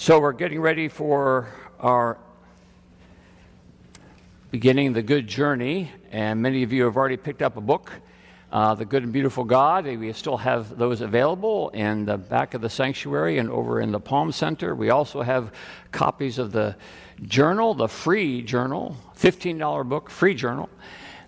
So we're getting ready for our beginning the good journey, and many of you have already picked up a book, uh, The Good and Beautiful God. We still have those available in the back of the sanctuary and over in the Palm Center. We also have copies of the journal, the free journal, $15 book, free journal.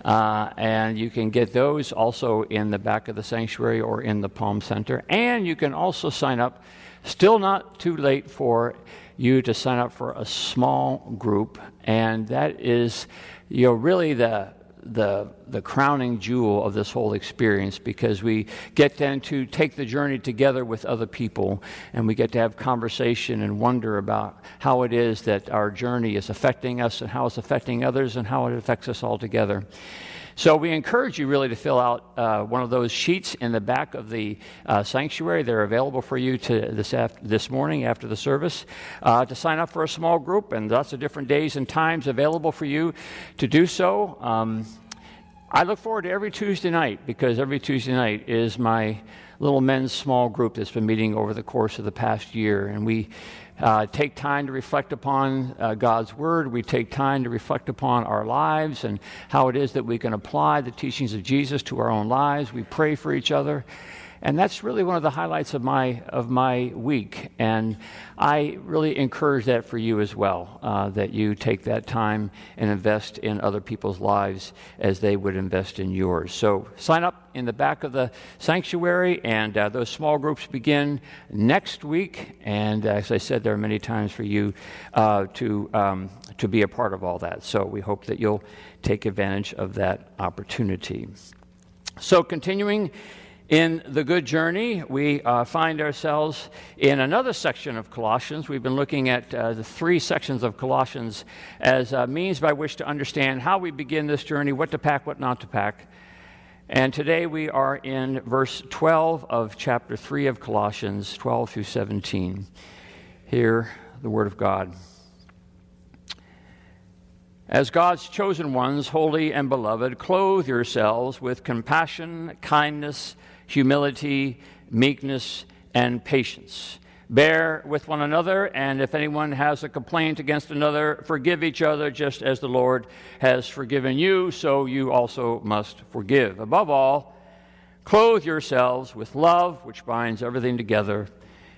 Uh, and you can get those also in the back of the sanctuary or in the Palm Center. And you can also sign up, still not too late for you to sign up for a small group. And that is, you know, really the the, the crowning jewel of this whole experience because we get then to take the journey together with other people and we get to have conversation and wonder about how it is that our journey is affecting us and how it's affecting others and how it affects us all together. So we encourage you really to fill out uh, one of those sheets in the back of the uh, sanctuary. They're available for you to this, after, this morning after the service uh, to sign up for a small group, and lots of different days and times available for you to do so. Um, I look forward to every Tuesday night because every Tuesday night is my little men's small group that's been meeting over the course of the past year, and we uh, take time to reflect upon uh, God's Word. We take time to reflect upon our lives and how it is that we can apply the teachings of Jesus to our own lives. We pray for each other. And that's really one of the highlights of my, of my week. And I really encourage that for you as well, uh, that you take that time and invest in other people's lives as they would invest in yours. So sign up in the back of the sanctuary, and uh, those small groups begin next week. And uh, as I said, there are many times for you uh, to, um, to be a part of all that. So we hope that you'll take advantage of that opportunity. So, continuing in the Good Journey, we uh, find ourselves in another section of Colossians. We've been looking at uh, the three sections of Colossians as uh, means by which to understand how we begin this journey, what to pack, what not to pack. And today we are in verse 12 of chapter 3 of Colossians, 12 through 17. Hear the Word of God. As God's chosen ones, holy and beloved, clothe yourselves with compassion, kindness, humility, meekness, and patience. Bear with one another, and if anyone has a complaint against another, forgive each other just as the Lord has forgiven you, so you also must forgive. Above all, clothe yourselves with love, which binds everything together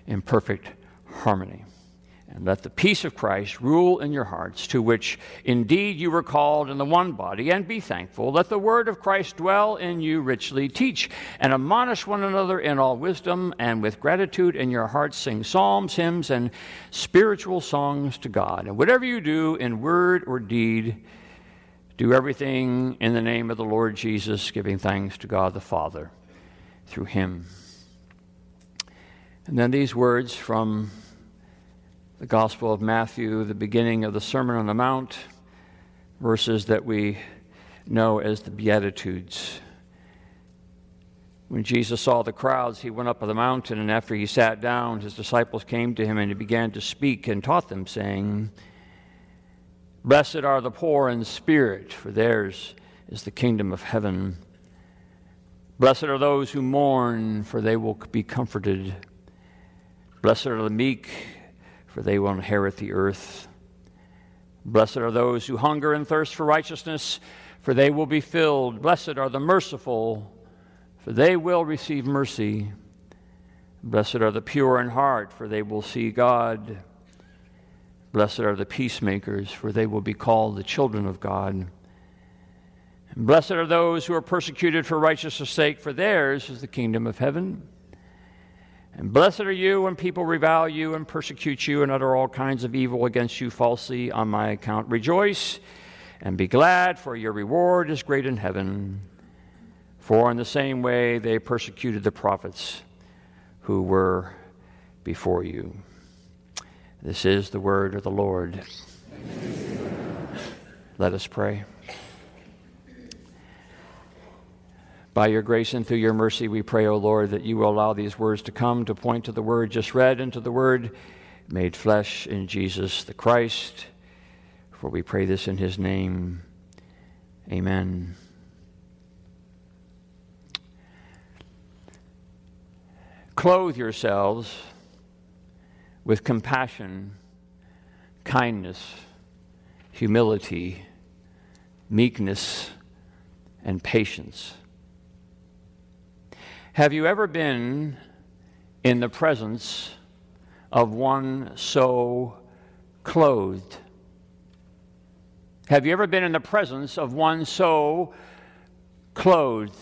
in perfect harmony. And let the peace of Christ rule in your hearts, to which indeed you were called in the one body, and be thankful. Let the word of Christ dwell in you richly. Teach and admonish one another in all wisdom, and with gratitude in your hearts sing psalms, hymns, and spiritual songs to God. And whatever you do in word or deed, do everything in the name of the Lord Jesus, giving thanks to God the Father through him. And then these words from the Gospel of Matthew, the beginning of the Sermon on the Mount, verses that we know as the Beatitudes. When Jesus saw the crowds, he went up on the mountain, and after he sat down, his disciples came to him, and he began to speak and taught them, saying, Blessed are the poor in spirit, for theirs is the kingdom of heaven. Blessed are those who mourn, for they will be comforted. Blessed are the meek for they will inherit the earth. Blessed are those who hunger and thirst for righteousness, for they will be filled. Blessed are the merciful, for they will receive mercy. Blessed are the pure in heart, for they will see God. Blessed are the peacemakers, for they will be called the children of God. And blessed are those who are persecuted for righteousness' sake, for theirs is the kingdom of heaven. And blessed are you when people revile you and persecute you and utter all kinds of evil against you falsely on my account. Rejoice and be glad, for your reward is great in heaven. For in the same way they persecuted the prophets who were before you. This is the word of the Lord. Let us pray. By your grace and through your mercy, we pray, O Lord, that you will allow these words to come to point to the word just read and to the word made flesh in Jesus the Christ. For we pray this in his name. Amen. Clothe yourselves with compassion, kindness, humility, meekness, and patience. Have you ever been in the presence of one so clothed? Have you ever been in the presence of one so clothed?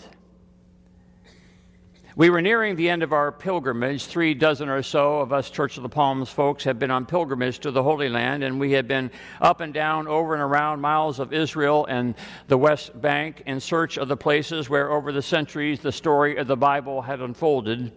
We were nearing the end of our pilgrimage. Three dozen or so of us Church of the Palms folks have been on pilgrimage to the Holy Land, and we had been up and down, over and around miles of Israel and the West Bank in search of the places where, over the centuries, the story of the Bible had unfolded.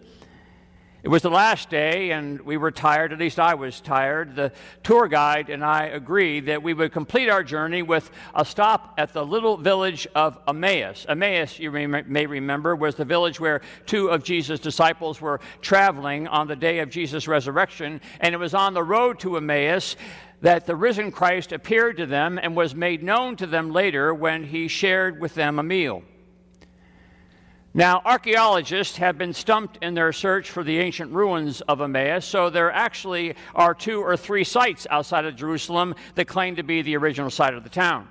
It was the last day, and we were tired, at least I was tired. The tour guide and I agreed that we would complete our journey with a stop at the little village of Emmaus. Emmaus, you may remember, was the village where two of Jesus' disciples were traveling on the day of Jesus' resurrection, and it was on the road to Emmaus that the risen Christ appeared to them and was made known to them later when he shared with them a meal. Now, archaeologists have been stumped in their search for the ancient ruins of Emmaus, so there actually are two or three sites outside of Jerusalem that claim to be the original site of the town.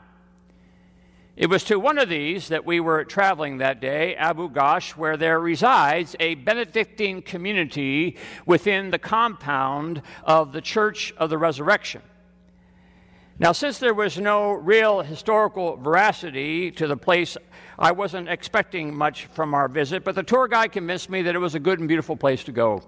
It was to one of these that we were traveling that day, Abu Ghosh, where there resides a Benedictine community within the compound of the Church of the Resurrection. Now, since there was no real historical veracity to the place, I wasn't expecting much from our visit, but the tour guide convinced me that it was a good and beautiful place to go.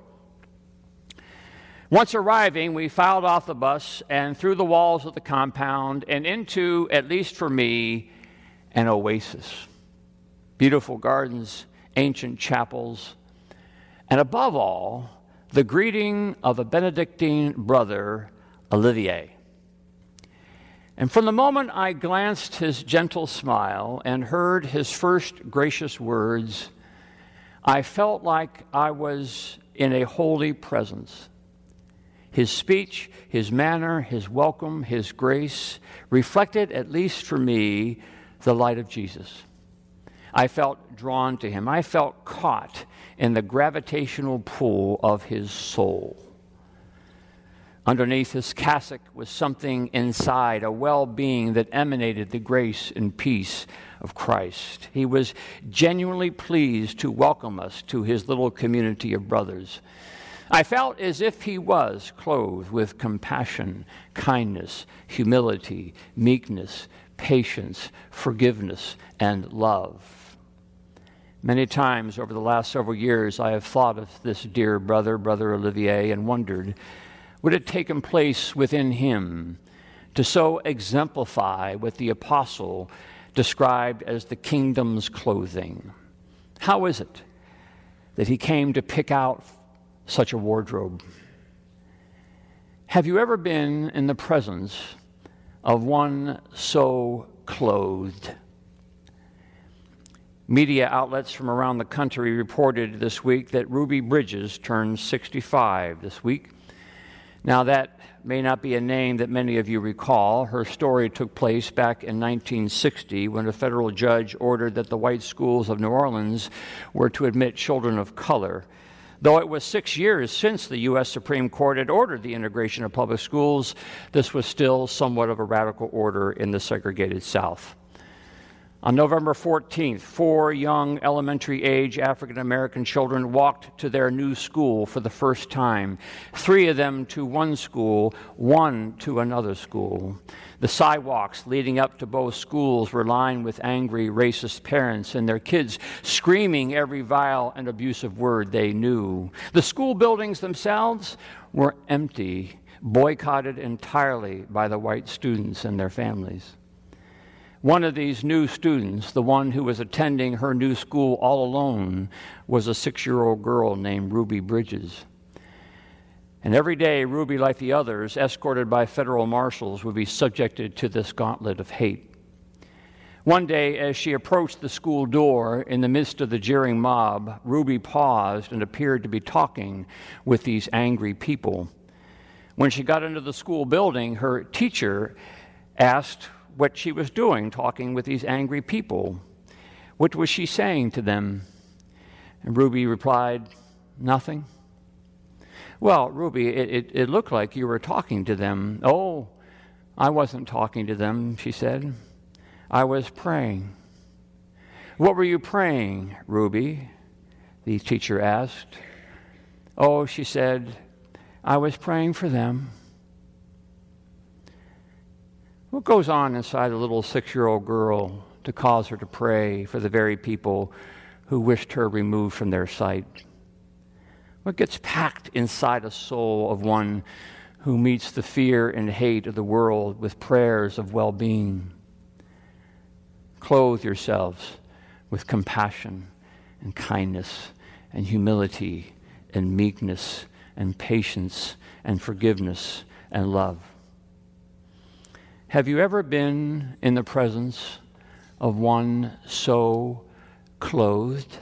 Once arriving, we filed off the bus and through the walls of the compound and into, at least for me, an oasis. Beautiful gardens, ancient chapels, and above all, the greeting of a Benedictine brother, Olivier. And from the moment I glanced his gentle smile and heard his first gracious words, I felt like I was in a holy presence. His speech, his manner, his welcome, his grace reflected, at least for me, the light of Jesus. I felt drawn to him. I felt caught in the gravitational pull of his soul. Underneath his cassock was something inside, a well being that emanated the grace and peace of Christ. He was genuinely pleased to welcome us to his little community of brothers. I felt as if he was clothed with compassion, kindness, humility, meekness, patience, forgiveness, and love. Many times over the last several years, I have thought of this dear brother, Brother Olivier, and wondered would have taken place within him to so exemplify what the apostle described as the kingdom's clothing? How is it that he came to pick out such a wardrobe? Have you ever been in the presence of one so clothed? Media outlets from around the country reported this week that Ruby Bridges turned 65 this week. Now, that may not be a name that many of you recall. Her story took place back in 1960 when a federal judge ordered that the white schools of New Orleans were to admit children of color. Though it was six years since the U.S. Supreme Court had ordered the integration of public schools, this was still somewhat of a radical order in the segregated South. On November 14th, four young elementary age African American children walked to their new school for the first time. Three of them to one school, one to another school. The sidewalks leading up to both schools were lined with angry, racist parents and their kids screaming every vile and abusive word they knew. The school buildings themselves were empty, boycotted entirely by the white students and their families. One of these new students, the one who was attending her new school all alone, was a six year old girl named Ruby Bridges. And every day, Ruby, like the others, escorted by federal marshals, would be subjected to this gauntlet of hate. One day, as she approached the school door in the midst of the jeering mob, Ruby paused and appeared to be talking with these angry people. When she got into the school building, her teacher asked what she was doing, talking with these angry people. What was she saying to them? And Ruby replied, Nothing. Well, Ruby, it, it, it looked like you were talking to them. Oh, I wasn't talking to them, she said. I was praying. What were you praying, Ruby? The teacher asked. Oh, she said, I was praying for them. What goes on inside a little six year old girl to cause her to pray for the very people who wished her removed from their sight? What gets packed inside a soul of one who meets the fear and hate of the world with prayers of well being? Clothe yourselves with compassion and kindness and humility and meekness and patience and forgiveness and love. Have you ever been in the presence of one so clothed?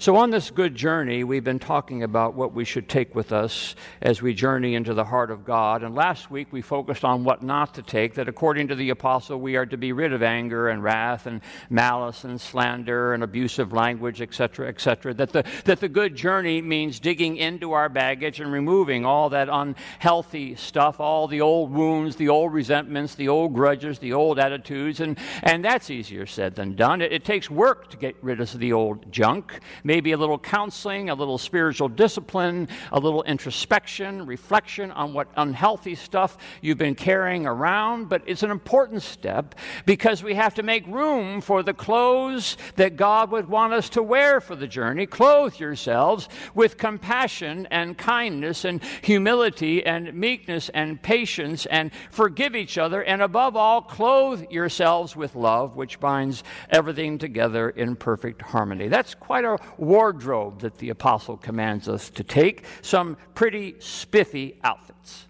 So, on this good journey, we've been talking about what we should take with us as we journey into the heart of God. And last week, we focused on what not to take, that according to the apostle, we are to be rid of anger and wrath and malice and slander and abusive language, etc., etc. That the, that the good journey means digging into our baggage and removing all that unhealthy stuff, all the old wounds, the old resentments, the old grudges, the old attitudes. And, and that's easier said than done. It, it takes work to get rid of the old junk maybe a little counseling, a little spiritual discipline, a little introspection, reflection on what unhealthy stuff you've been carrying around. But it's an important step because we have to make room for the clothes that God would want us to wear for the journey. Clothe yourselves with compassion and kindness and humility and meekness and patience and forgive each other. And above all, clothe yourselves with love, which binds everything together in perfect harmony. That's quite a wardrobe that the apostle commands us to take, some pretty spiffy outfits.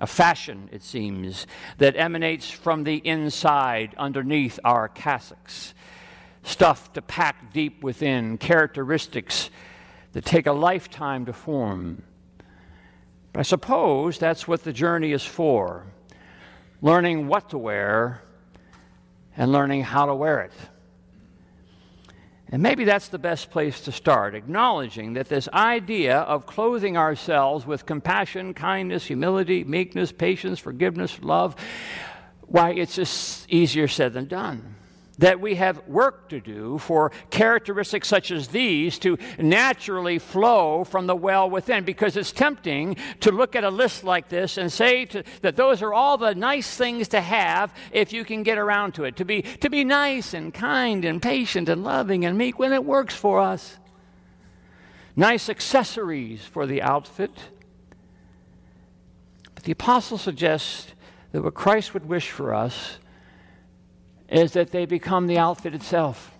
A fashion, it seems, that emanates from the inside underneath our cassocks. Stuff to pack deep within, characteristics that take a lifetime to form. But I suppose that's what the journey is for learning what to wear and learning how to wear it. And maybe that's the best place to start, acknowledging that this idea of clothing ourselves with compassion, kindness, humility, meekness, patience, forgiveness, love, why, it's just easier said than done that we have work to do for characteristics such as these to naturally flow from the well within. Because it's tempting to look at a list like this and say to, that those are all the nice things to have if you can get around to it. To be, to be nice and kind and patient and loving and meek when it works for us. Nice accessories for the outfit. But the apostle suggests that what Christ would wish for us is that they become the outfit itself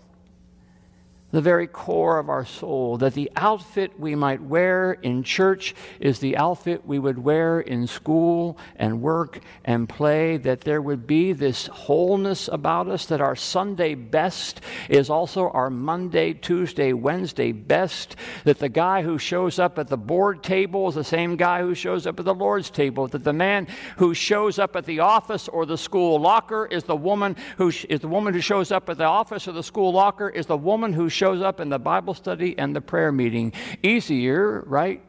the very core of our soul, that the outfit we might wear in church is the outfit we would wear in school and work and play, that there would be this wholeness about us, that our Sunday best is also our Monday, Tuesday, Wednesday best, that the guy who shows up at the board table is the same guy who shows up at the Lord's table, that the man who shows up at the office or the school locker is the woman who sh- is the woman who shows up at the office or the school locker is the woman who shows up in the Bible study and the prayer meeting. Easier, right?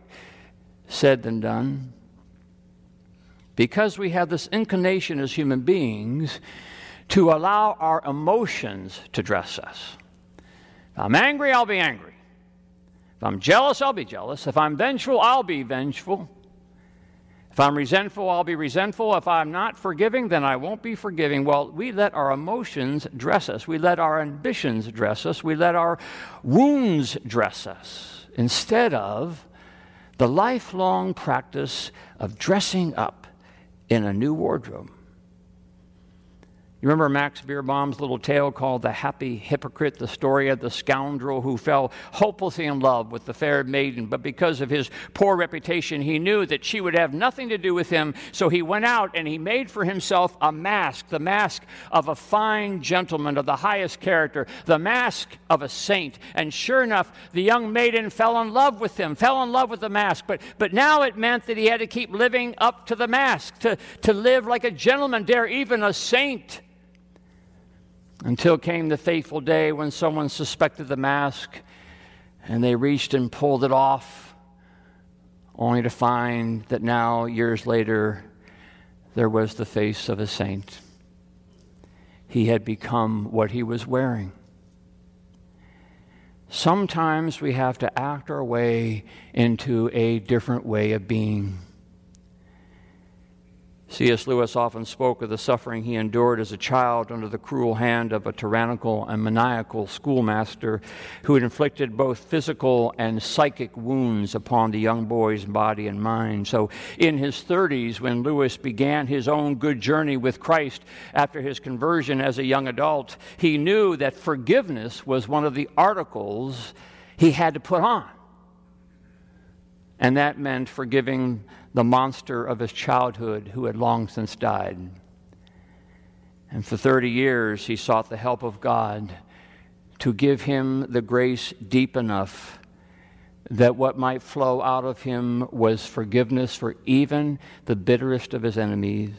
Said than done. Because we have this inclination as human beings to allow our emotions to dress us. If I'm angry, I'll be angry. If I'm jealous, I'll be jealous. If I'm vengeful, I'll be vengeful. If I'm resentful, I'll be resentful. If I'm not forgiving, then I won't be forgiving. Well, we let our emotions dress us. We let our ambitions dress us. We let our wounds dress us instead of the lifelong practice of dressing up in a new wardrobe. You remember Max Beerbohm's little tale called The Happy Hypocrite, the story of the scoundrel who fell hopelessly in love with the fair maiden, but because of his poor reputation, he knew that she would have nothing to do with him, so he went out and he made for himself a mask, the mask of a fine gentleman of the highest character, the mask of a saint. And sure enough, the young maiden fell in love with him, fell in love with the mask, but, but now it meant that he had to keep living up to the mask, to, to live like a gentleman, dare even a saint. Until came the fateful day when someone suspected the mask and they reached and pulled it off only to find that now, years later, there was the face of a saint. He had become what he was wearing. Sometimes we have to act our way into a different way of being. C.S. Lewis often spoke of the suffering he endured as a child under the cruel hand of a tyrannical and maniacal schoolmaster who had inflicted both physical and psychic wounds upon the young boy's body and mind. So, in his 30s, when Lewis began his own good journey with Christ after his conversion as a young adult, he knew that forgiveness was one of the articles he had to put on. And that meant forgiving the monster of his childhood who had long since died. And for 30 years, he sought the help of God to give him the grace deep enough that what might flow out of him was forgiveness for even the bitterest of his enemies.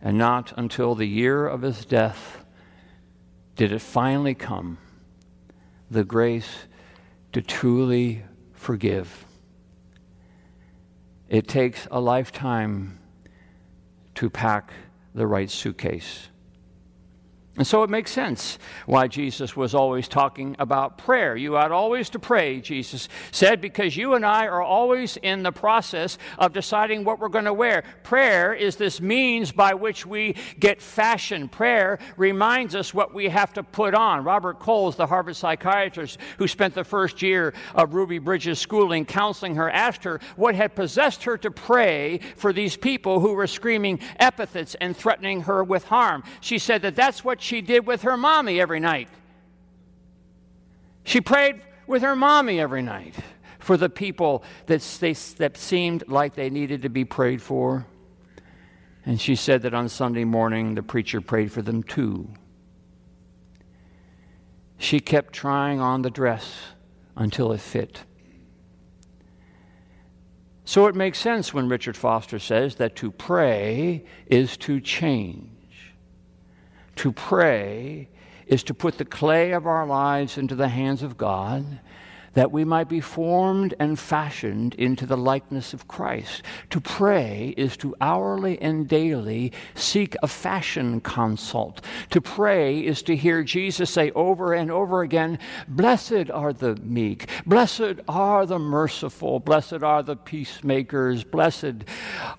And not until the year of his death did it finally come the grace to truly forgive. It takes a lifetime to pack the right suitcase. And so it makes sense why Jesus was always talking about prayer. You ought always to pray, Jesus said, because you and I are always in the process of deciding what we're going to wear. Prayer is this means by which we get fashion. Prayer reminds us what we have to put on. Robert Coles, the Harvard psychiatrist who spent the first year of Ruby Bridges' schooling counseling her, asked her what had possessed her to pray for these people who were screaming epithets and threatening her with harm. She said that that's what she did with her mommy every night. She prayed with her mommy every night for the people that, they, that seemed like they needed to be prayed for. And she said that on Sunday morning, the preacher prayed for them too. She kept trying on the dress until it fit. So it makes sense when Richard Foster says that to pray is to change. To pray is to put the clay of our lives into the hands of God that we might be formed and fashioned into the likeness of Christ. To pray is to hourly and daily seek a fashion consult. To pray is to hear Jesus say over and over again, Blessed are the meek, blessed are the merciful, blessed are the peacemakers, blessed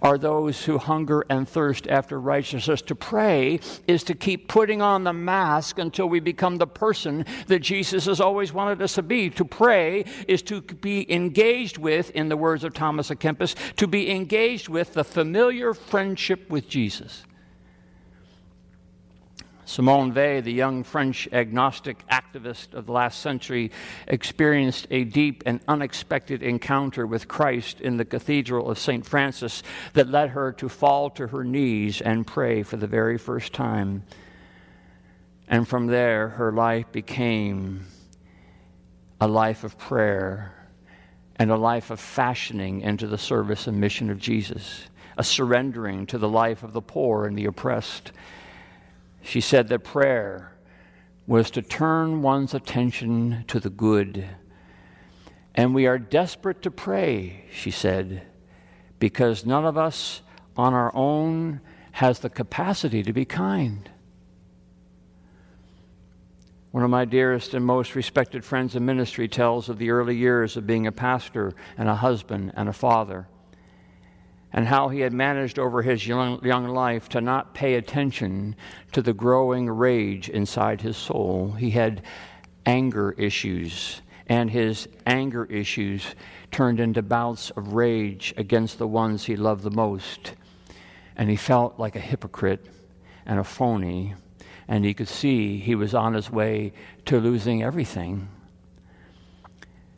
are those who hunger and thirst after righteousness. To pray is to keep putting on the mask until we become the person that Jesus has always wanted us to be. To pray is to be engaged with, in the words of Thomas à Kempis, to be engaged with the familiar friendship with Jesus. Simone Weil, the young French agnostic activist of the last century, experienced a deep and unexpected encounter with Christ in the Cathedral of St. Francis that led her to fall to her knees and pray for the very first time. And from there, her life became a life of prayer and a life of fashioning into the service and mission of Jesus, a surrendering to the life of the poor and the oppressed. She said that prayer was to turn one's attention to the good. And we are desperate to pray, she said, because none of us on our own has the capacity to be kind. One of my dearest and most respected friends in ministry tells of the early years of being a pastor and a husband and a father, and how he had managed over his young, young life to not pay attention to the growing rage inside his soul. He had anger issues, and his anger issues turned into bouts of rage against the ones he loved the most. And he felt like a hypocrite and a phony and he could see he was on his way to losing everything.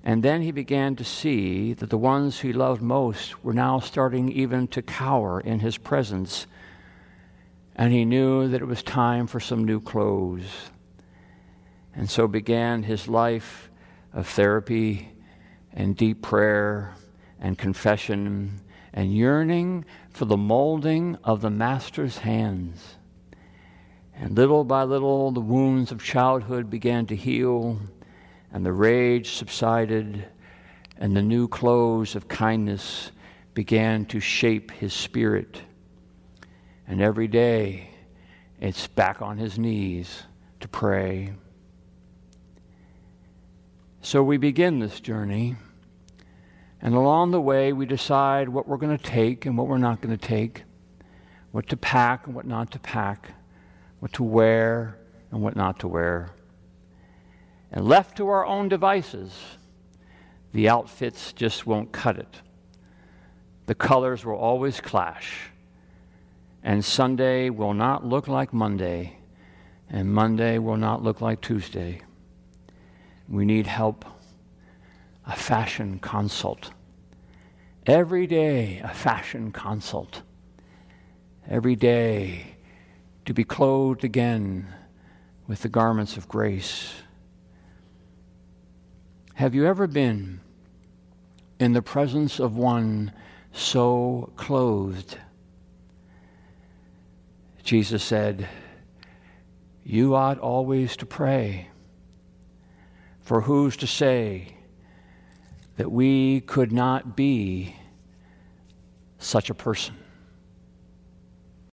And then he began to see that the ones he loved most were now starting even to cower in his presence. And he knew that it was time for some new clothes. And so began his life of therapy and deep prayer and confession and yearning for the molding of the Master's hands. And little by little, the wounds of childhood began to heal, and the rage subsided, and the new clothes of kindness began to shape his spirit. And every day, it's back on his knees to pray. So we begin this journey, and along the way, we decide what we're going to take and what we're not going to take, what to pack and what not to pack, what to wear and what not to wear. And left to our own devices, the outfits just won't cut it. The colors will always clash. And Sunday will not look like Monday, and Monday will not look like Tuesday. We need help, a fashion consult. Every day, a fashion consult. Every day, to be clothed again with the garments of grace. Have you ever been in the presence of one so clothed? Jesus said, You ought always to pray. For who's to say that we could not be such a person?